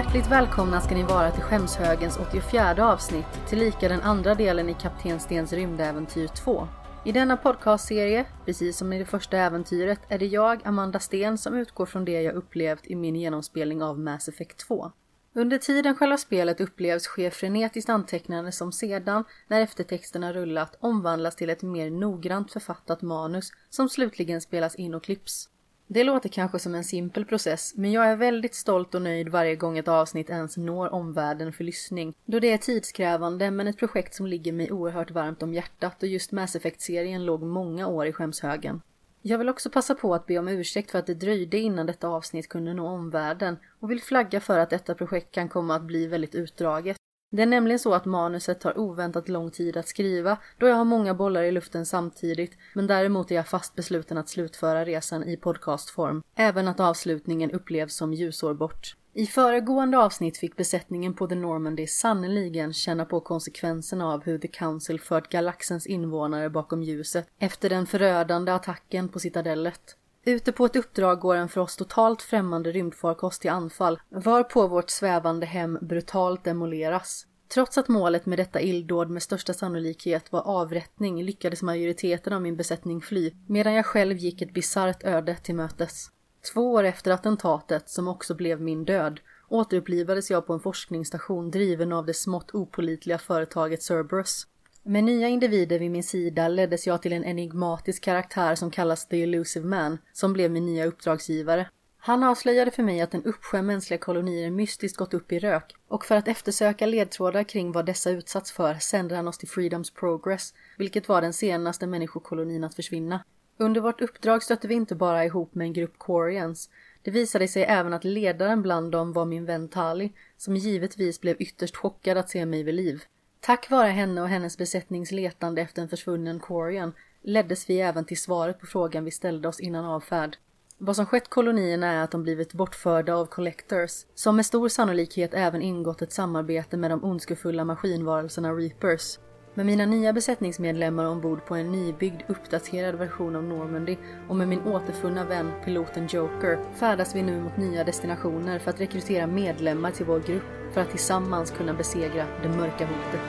Hjärtligt välkomna ska ni vara till Skämshögens 84 avsnitt, tillika den andra delen i Kapten Stens rymdäventyr 2. I denna podcastserie, precis som i det första äventyret, är det jag, Amanda Sten, som utgår från det jag upplevt i min genomspelning av Mass Effect 2. Under tiden själva spelet upplevs sker frenetiskt antecknande som sedan, när eftertexterna rullat, omvandlas till ett mer noggrant författat manus som slutligen spelas in och klipps. Det låter kanske som en simpel process, men jag är väldigt stolt och nöjd varje gång ett avsnitt ens når omvärlden för lyssning. Då det är tidskrävande, men ett projekt som ligger mig oerhört varmt om hjärtat och just Mass Effect-serien låg många år i skämshögen. Jag vill också passa på att be om ursäkt för att det dröjde innan detta avsnitt kunde nå omvärlden och vill flagga för att detta projekt kan komma att bli väldigt utdraget. Det är nämligen så att manuset tar oväntat lång tid att skriva då jag har många bollar i luften samtidigt men däremot är jag fast besluten att slutföra resan i podcastform. Även att avslutningen upplevs som ljusår bort. I föregående avsnitt fick besättningen på The Normandy sannoliken känna på konsekvenserna av hur The Council fört galaxens invånare bakom ljuset efter den förödande attacken på citadellet. Ute på ett uppdrag går en för oss totalt främmande rymdfarkost till anfall, varpå vårt svävande hem brutalt demoleras. Trots att målet med detta illdåd med största sannolikhet var avrättning lyckades majoriteten av min besättning fly, medan jag själv gick ett bisarrt öde till mötes. Två år efter attentatet, som också blev min död, återupplivades jag på en forskningsstation driven av det smått opolitliga företaget Cerberus. Med nya individer vid min sida leddes jag till en enigmatisk karaktär som kallas The Elusive Man, som blev min nya uppdragsgivare. Han avslöjade för mig att en uppsjö mänskliga kolonier mystiskt gått upp i rök och för att eftersöka ledtrådar kring vad dessa utsatts för sände han oss till Freedoms Progress, vilket var den senaste människokolonin att försvinna. Under vårt uppdrag stötte vi inte bara ihop med en grupp Quarians. Det visade sig även att ledaren bland dem var min vän Tali, som givetvis blev ytterst chockad att se mig vid liv. Tack vare henne och hennes besättnings letande efter en försvunnen Corian leddes vi även till svaret på frågan vi ställde oss innan avfärd. Vad som skett kolonierna är att de blivit bortförda av Collectors, som med stor sannolikhet även ingått ett samarbete med de ondskefulla maskinvarelserna Reapers. Med mina nya besättningsmedlemmar ombord på en nybyggd uppdaterad version av Normandy och med min återfunna vän piloten Joker färdas vi nu mot nya destinationer för att rekrytera medlemmar till vår grupp för att tillsammans kunna besegra det mörka hotet.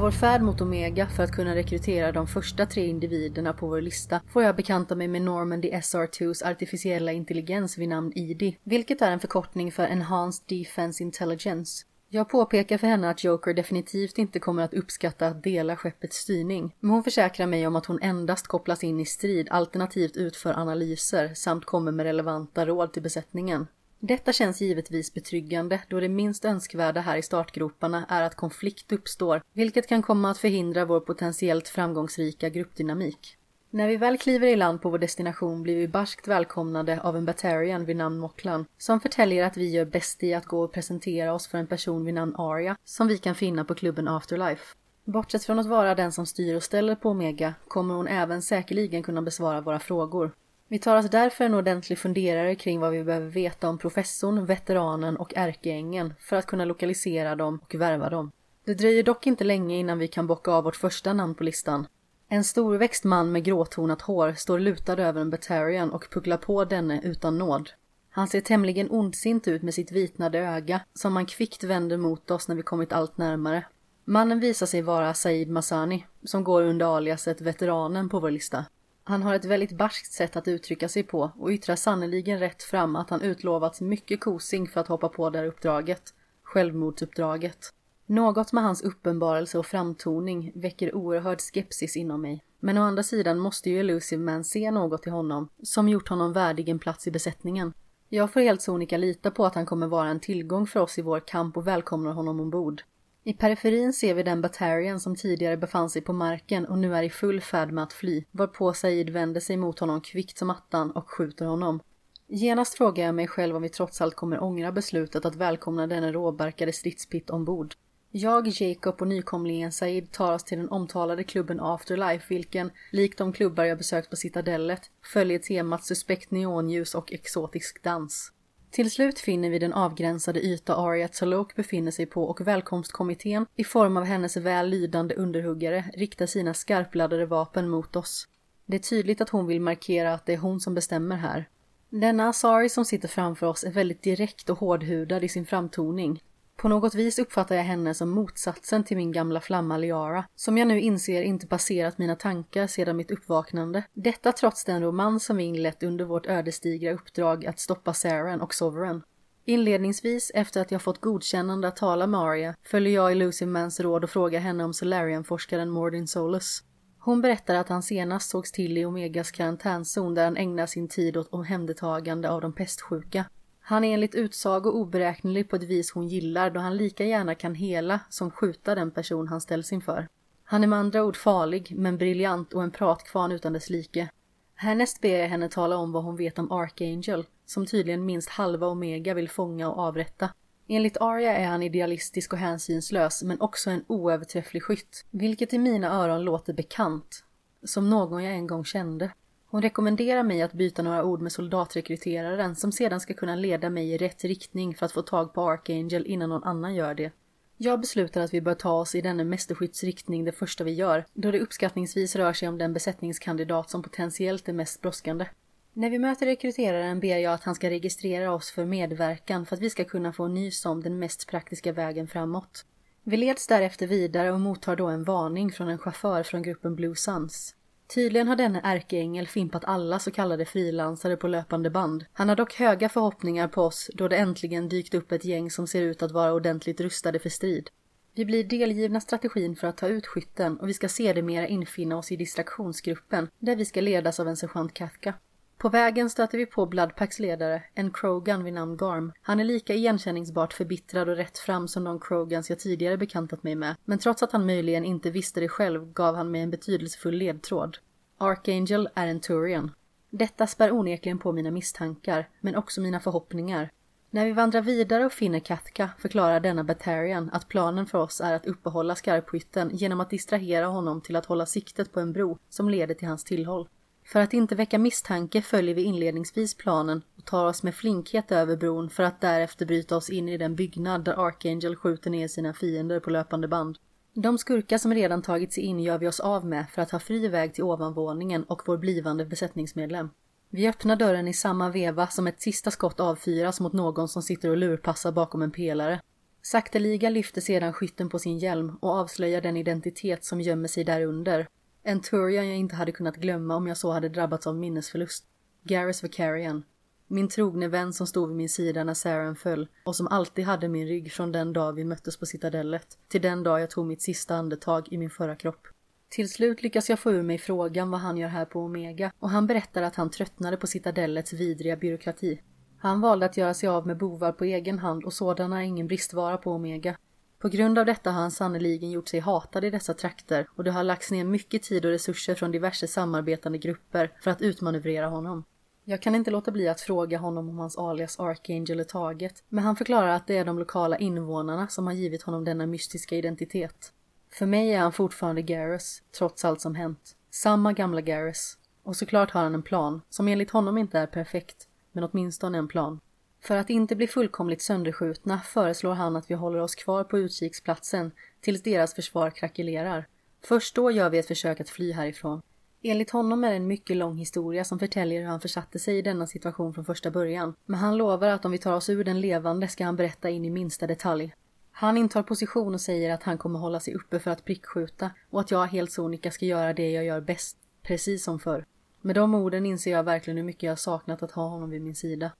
Vår färd mot Omega för att kunna rekrytera de första tre individerna på vår lista får jag bekanta mig med Normandy SR2s artificiella intelligens vid namn ID, vilket är en förkortning för Enhanced Defense Intelligence. Jag påpekar för henne att Joker definitivt inte kommer att uppskatta att dela skeppets styrning, men hon försäkrar mig om att hon endast kopplas in i strid alternativt utför analyser samt kommer med relevanta råd till besättningen. Detta känns givetvis betryggande då det minst önskvärda här i startgroparna är att konflikt uppstår, vilket kan komma att förhindra vår potentiellt framgångsrika gruppdynamik. När vi väl kliver i land på vår destination blir vi barskt välkomnade av en Batarian vid namn Moklan som förtäljer att vi gör bäst i att gå och presentera oss för en person vid namn Arya som vi kan finna på klubben Afterlife. Bortsett från att vara den som styr och ställer på Omega kommer hon även säkerligen kunna besvara våra frågor. Vi tar oss därför en ordentlig funderare kring vad vi behöver veta om professorn, veteranen och ärkeängeln för att kunna lokalisera dem och värva dem. Det dröjer dock inte länge innan vi kan bocka av vårt första namn på listan. En storväxt man med gråtonat hår står lutad över en Batarian och pucklar på denne utan nåd. Han ser tämligen ondsint ut med sitt vitnade öga som man kvickt vänder mot oss när vi kommit allt närmare. Mannen visar sig vara Said Masani som går under aliaset Veteranen på vår lista. Han har ett väldigt barskt sätt att uttrycka sig på och yttrar sannoliken rätt fram att han utlovats mycket kosing för att hoppa på det här uppdraget. Självmordsuppdraget. Något med hans uppenbarelse och framtoning väcker oerhörd skepsis inom mig. Men å andra sidan måste ju Elusive Man se något i honom som gjort honom värdig en plats i besättningen. Jag får helt sonika lita på att han kommer vara en tillgång för oss i vår kamp och välkomnar honom ombord. I periferin ser vi den Batarian som tidigare befann sig på marken och nu är i full färd med att fly, varpå Said vänder sig mot honom kvickt som attan och skjuter honom. Genast frågar jag mig själv om vi trots allt kommer ångra beslutet att välkomna denne råbarkade stridspitt ombord. Jag, Jacob och nykomlingen Said tar oss till den omtalade klubben Afterlife vilken, likt de klubbar jag besökt på Citadellet, följer temat suspekt neonljus och exotisk dans. Till slut finner vi den avgränsade yta Arya Talok befinner sig på och välkomstkommittén i form av hennes väl lydande underhuggare riktar sina skarpladdade vapen mot oss. Det är tydligt att hon vill markera att det är hon som bestämmer här. Denna Asari som sitter framför oss är väldigt direkt och hårdhudad i sin framtoning. På något vis uppfattar jag henne som motsatsen till min gamla flamma Liara, som jag nu inser inte passerat mina tankar sedan mitt uppvaknande. Detta trots den romans som vi inlett under vårt ödesdigra uppdrag att stoppa Saren och Sovereign. Inledningsvis, efter att jag fått godkännande att tala med Arya, följer jag i Lucy Mans råd och frågar henne om Solarian-forskaren Mordin Solus. Hon berättar att han senast sågs till i Omegas karantänzon där han ägnar sin tid åt omhändertagande av de pestsjuka. Han är enligt utsago oberäknelig på ett vis hon gillar då han lika gärna kan hela som skjuta den person han ställs inför. Han är med andra ord farlig, men briljant och en pratkvarn utan dess like. Härnäst ber jag henne tala om vad hon vet om Archangel, som tydligen minst halva Omega vill fånga och avrätta. Enligt Arya är han idealistisk och hänsynslös, men också en oöverträfflig skytt, vilket i mina öron låter bekant. Som någon jag en gång kände. Hon rekommenderar mig att byta några ord med soldatrekryteraren som sedan ska kunna leda mig i rätt riktning för att få tag på Archangel innan någon annan gör det. Jag beslutar att vi bör ta oss i denne mästerskydds riktning det första vi gör, då det uppskattningsvis rör sig om den besättningskandidat som potentiellt är mest brådskande. När vi möter rekryteraren ber jag att han ska registrera oss för medverkan för att vi ska kunna få nys om den mest praktiska vägen framåt. Vi leds därefter vidare och mottar då en varning från en chaufför från gruppen Blue Suns. Tydligen har denne ärkeängel fimpat alla så kallade frilansare på löpande band. Han har dock höga förhoppningar på oss då det äntligen dykt upp ett gäng som ser ut att vara ordentligt rustade för strid. Vi blir delgivna strategin för att ta ut skytten och vi ska sedermera infinna oss i distraktionsgruppen där vi ska ledas av en sergeant Kafka. På vägen stöter vi på Bloodpacks ledare, en Krogan vid namn Garm. Han är lika igenkänningsbart förbittrad och rätt fram som de Krogans jag tidigare bekantat mig med, men trots att han möjligen inte visste det själv gav han mig en betydelsefull ledtråd. Archangel är en Turian. Detta spär onekligen på mina misstankar, men också mina förhoppningar. När vi vandrar vidare och finner Katka förklarar denna Batarian att planen för oss är att uppehålla skarpskytten genom att distrahera honom till att hålla siktet på en bro som leder till hans tillhåll. För att inte väcka misstanke följer vi inledningsvis planen och tar oss med flinkhet över bron för att därefter bryta oss in i den byggnad där Archangel skjuter ner sina fiender på löpande band. De skurkar som redan tagit sig in gör vi oss av med för att ha fri väg till ovanvåningen och vår blivande besättningsmedlem. Vi öppnar dörren i samma veva som ett sista skott avfyras mot någon som sitter och lurpassar bakom en pelare. Sakteliga lyfter sedan skytten på sin hjälm och avslöjar den identitet som gömmer sig därunder. En Turian jag inte hade kunnat glömma om jag så hade drabbats av minnesförlust. Garrus Vicarian. Min trogne vän som stod vid min sida när Saren föll och som alltid hade min rygg från den dag vi möttes på citadellet till den dag jag tog mitt sista andetag i min förra kropp. Till slut lyckas jag få ur mig frågan vad han gör här på Omega och han berättar att han tröttnade på citadellets vidriga byråkrati. Han valde att göra sig av med bovar på egen hand och sådana är ingen bristvara på Omega. På grund av detta har han sannoliken gjort sig hatad i dessa trakter och det har lagts ner mycket tid och resurser från diverse samarbetande grupper för att utmanövrera honom. Jag kan inte låta bli att fråga honom om hans alias Archangel är taget, men han förklarar att det är de lokala invånarna som har givit honom denna mystiska identitet. För mig är han fortfarande Garrus, trots allt som hänt. Samma gamla Garrus. Och såklart har han en plan, som enligt honom inte är perfekt, men åtminstone en plan. För att inte bli fullkomligt sönderskjutna föreslår han att vi håller oss kvar på utkiksplatsen tills deras försvar krackelerar. Först då gör vi ett försök att fly härifrån. Enligt honom är det en mycket lång historia som förtäljer hur han försatte sig i denna situation från första början. Men han lovar att om vi tar oss ur den levande ska han berätta in i minsta detalj. Han intar position och säger att han kommer hålla sig uppe för att prickskjuta och att jag helt sonika ska göra det jag gör bäst, precis som förr. Med de orden inser jag verkligen hur mycket jag saknat att ha honom vid min sida.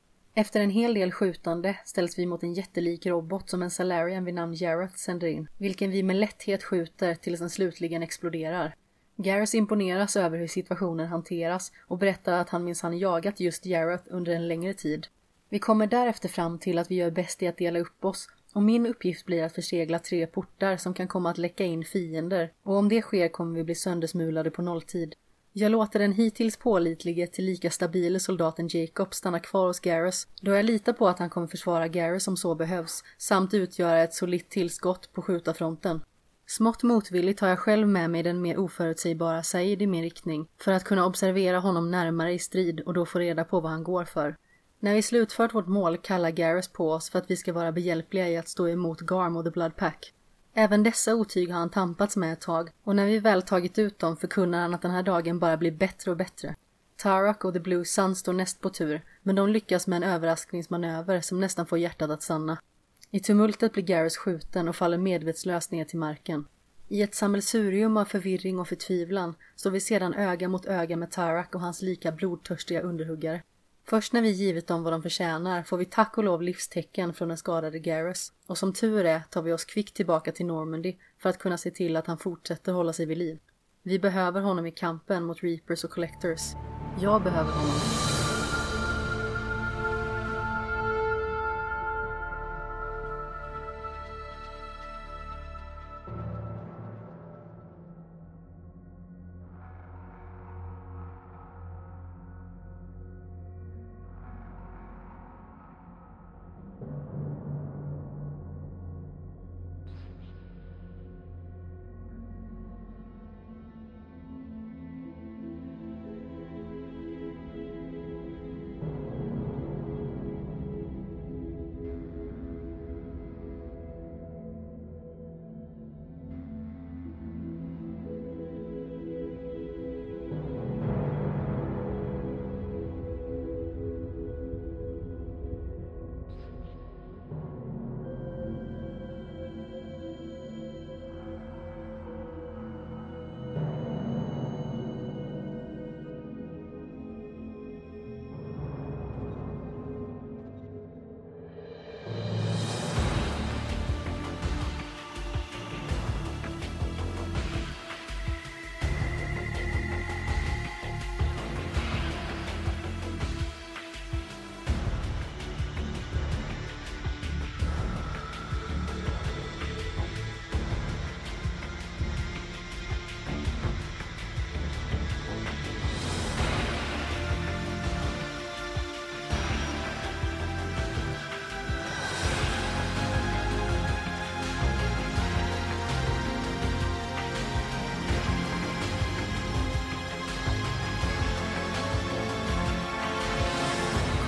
Efter en hel del skjutande ställs vi mot en jättelik robot som en Salarian vid namn Jareth sänder in, vilken vi med lätthet skjuter tills den slutligen exploderar. Gareth imponeras över hur situationen hanteras och berättar att han minsann jagat just Jareth under en längre tid. Vi kommer därefter fram till att vi gör bäst i att dela upp oss och min uppgift blir att försegla tre portar som kan komma att läcka in fiender och om det sker kommer vi bli söndersmulade på nolltid. Jag låter den hittills pålitlige till lika stabile soldaten Jacob stanna kvar hos Garrus då jag litar på att han kommer försvara Garrus om så behövs samt utgöra ett solitt tillskott på skjutarfronten. Smått motvilligt tar jag själv med mig den mer oförutsägbara Said i min riktning för att kunna observera honom närmare i strid och då få reda på vad han går för. När vi slutfört vårt mål kallar Garrus på oss för att vi ska vara behjälpliga i att stå emot Garm och The Blood Pack. Även dessa otyg har han tampats med ett tag och när vi väl tagit ut dem förkunnar han att den här dagen bara blir bättre och bättre. Tarak och The Blue Sun står näst på tur, men de lyckas med en överraskningsmanöver som nästan får hjärtat att stanna. I tumultet blir Garrus skjuten och faller medvetslös ner till marken. I ett sammelsurium av förvirring och förtvivlan står vi sedan öga mot öga med Tarak och hans lika blodtörstiga underhuggare. Först när vi givit dem vad de förtjänar får vi tack och lov livstecken från den skadade Garrus. Och som tur är tar vi oss kvickt tillbaka till Normandy för att kunna se till att han fortsätter hålla sig vid liv. Vi behöver honom i kampen mot Reapers och Collectors. Jag behöver honom.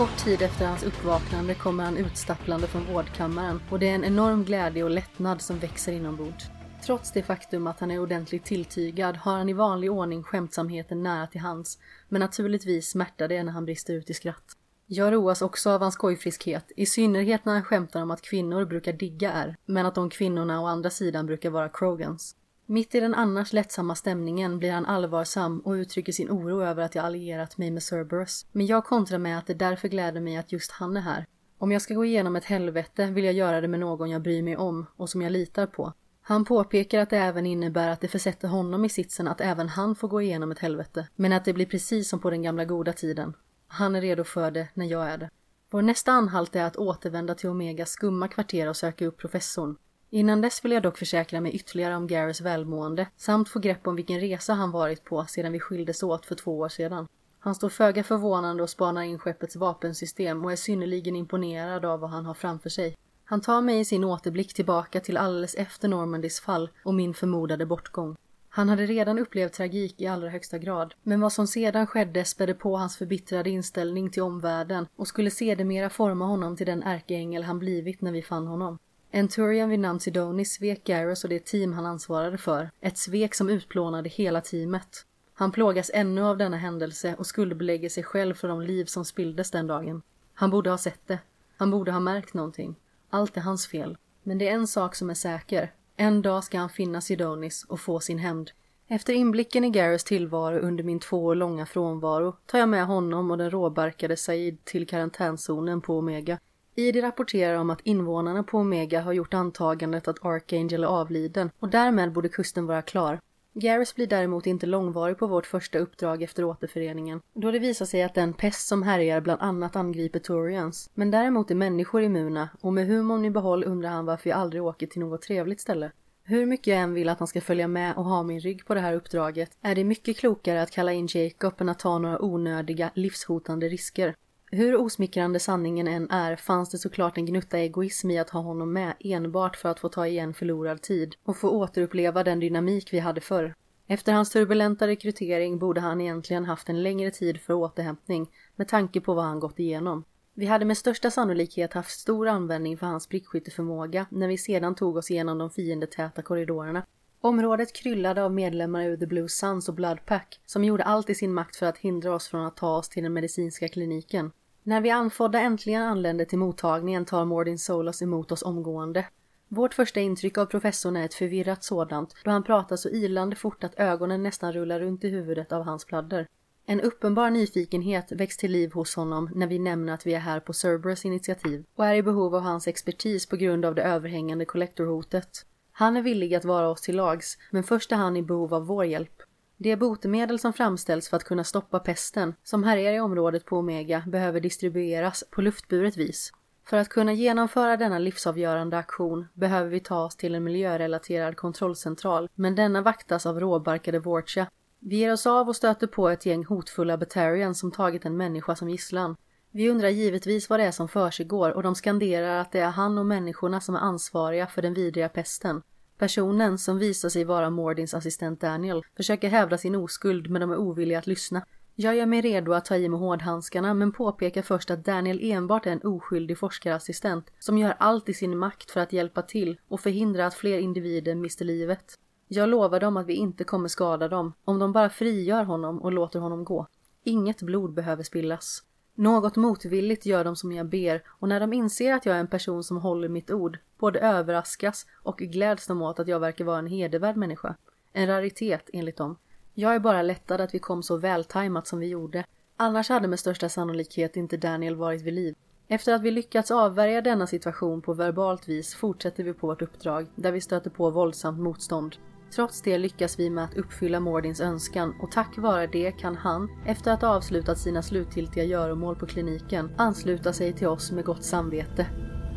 Kort tid efter hans uppvaknande kommer han utstapplande från vårdkammaren och det är en enorm glädje och lättnad som växer inombords. Trots det faktum att han är ordentligt tilltygad har han i vanlig ordning skämtsamheten nära till hands, men naturligtvis smärtar det när han brister ut i skratt. Jag roas också av hans skojfriskhet, i synnerhet när han skämtar om att kvinnor brukar digga R, men att de kvinnorna å andra sidan brukar vara Krogans. Mitt i den annars lättsamma stämningen blir han allvarsam och uttrycker sin oro över att jag allierat mig med Cerberus. Men jag kontrar med att det därför gläder mig att just han är här. Om jag ska gå igenom ett helvete vill jag göra det med någon jag bryr mig om och som jag litar på. Han påpekar att det även innebär att det försätter honom i sitsen att även han får gå igenom ett helvete, men att det blir precis som på den gamla goda tiden. Han är redo för det när jag är det. Vår nästa anhalt är att återvända till Omegas skumma kvarter och söka upp professorn. Innan dess vill jag dock försäkra mig ytterligare om Garys välmående samt få grepp om vilken resa han varit på sedan vi skildes åt för två år sedan. Han står föga förvånande och spanar in skeppets vapensystem och är synnerligen imponerad av vad han har framför sig. Han tar mig i sin återblick tillbaka till alldeles efter Normandys fall och min förmodade bortgång. Han hade redan upplevt tragik i allra högsta grad, men vad som sedan skedde spädde på hans förbittrade inställning till omvärlden och skulle sedermera forma honom till den ärkeängel han blivit när vi fann honom. En Turian vid namn Sidonis svek Garrus och det team han ansvarade för, ett svek som utplånade hela teamet. Han plågas ännu av denna händelse och skuldbelägger sig själv för de liv som spilldes den dagen. Han borde ha sett det. Han borde ha märkt någonting. Allt är hans fel. Men det är en sak som är säker. En dag ska han finna Sidonis och få sin hämnd. Efter inblicken i Garrus tillvaro under min två år långa frånvaro tar jag med honom och den råbarkade Said till karantänzonen på Omega. ID rapporterar om att invånarna på Omega har gjort antagandet att Archangel är avliden och därmed borde kusten vara klar. Garrus blir däremot inte långvarig på vårt första uppdrag efter återföreningen, då det visar sig att den pest som härjar bland annat angriper Torians. Men däremot är människor immuna och med humorn i behåll undrar han varför jag aldrig åker till något trevligt ställe. Hur mycket jag än vill att han ska följa med och ha min rygg på det här uppdraget är det mycket klokare att kalla in Jacob än att ta några onödiga, livshotande risker. Hur osmickrande sanningen än är fanns det såklart en gnutta egoism i att ha honom med enbart för att få ta igen förlorad tid och få återuppleva den dynamik vi hade förr. Efter hans turbulenta rekrytering borde han egentligen haft en längre tid för återhämtning med tanke på vad han gått igenom. Vi hade med största sannolikhet haft stor användning för hans prickskytteförmåga när vi sedan tog oss igenom de fiendetäta korridorerna. Området kryllade av medlemmar ur The Blue Suns och Bloodpack som gjorde allt i sin makt för att hindra oss från att ta oss till den medicinska kliniken. När vi anfådda äntligen anländer till mottagningen tar Mordin Solos emot oss omgående. Vårt första intryck av professorn är ett förvirrat sådant då han pratar så ilande fort att ögonen nästan rullar runt i huvudet av hans pladder. En uppenbar nyfikenhet väcks till liv hos honom när vi nämner att vi är här på Cerberus initiativ och är i behov av hans expertis på grund av det överhängande kollektorhotet. Han är villig att vara oss till lags, men först är han i behov av vår hjälp. Det botemedel som framställs för att kunna stoppa pesten, som härjar i området på Omega, behöver distribueras på luftburet vis. För att kunna genomföra denna livsavgörande aktion behöver vi ta oss till en miljörelaterad kontrollcentral, men denna vaktas av råbarkade Vorcha. Vi ger oss av och stöter på ett gäng hotfulla Batarians som tagit en människa som gisslan. Vi undrar givetvis vad det är som försiggår och de skanderar att det är han och människorna som är ansvariga för den vidriga pesten. Personen, som visar sig vara Mordins assistent Daniel, försöker hävda sin oskuld men de är ovilliga att lyssna. Jag gör mig redo att ta i med hårdhandskarna men påpekar först att Daniel enbart är en oskyldig forskarassistent som gör allt i sin makt för att hjälpa till och förhindra att fler individer mister livet. Jag lovar dem att vi inte kommer skada dem om de bara frigör honom och låter honom gå. Inget blod behöver spillas. Något motvilligt gör de som jag ber och när de inser att jag är en person som håller mitt ord både överraskas och gläds de åt att jag verkar vara en hedervärd människa. En raritet enligt dem. Jag är bara lättad att vi kom så vältajmat som vi gjorde. Annars hade med största sannolikhet inte Daniel varit vid liv. Efter att vi lyckats avvärja denna situation på verbalt vis fortsätter vi på vårt uppdrag, där vi stöter på våldsamt motstånd. Trots det lyckas vi med att uppfylla Mordins önskan och tack vare det kan han, efter att ha avslutat sina slutgiltiga göromål på kliniken, ansluta sig till oss med gott samvete.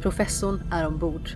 Professorn är ombord.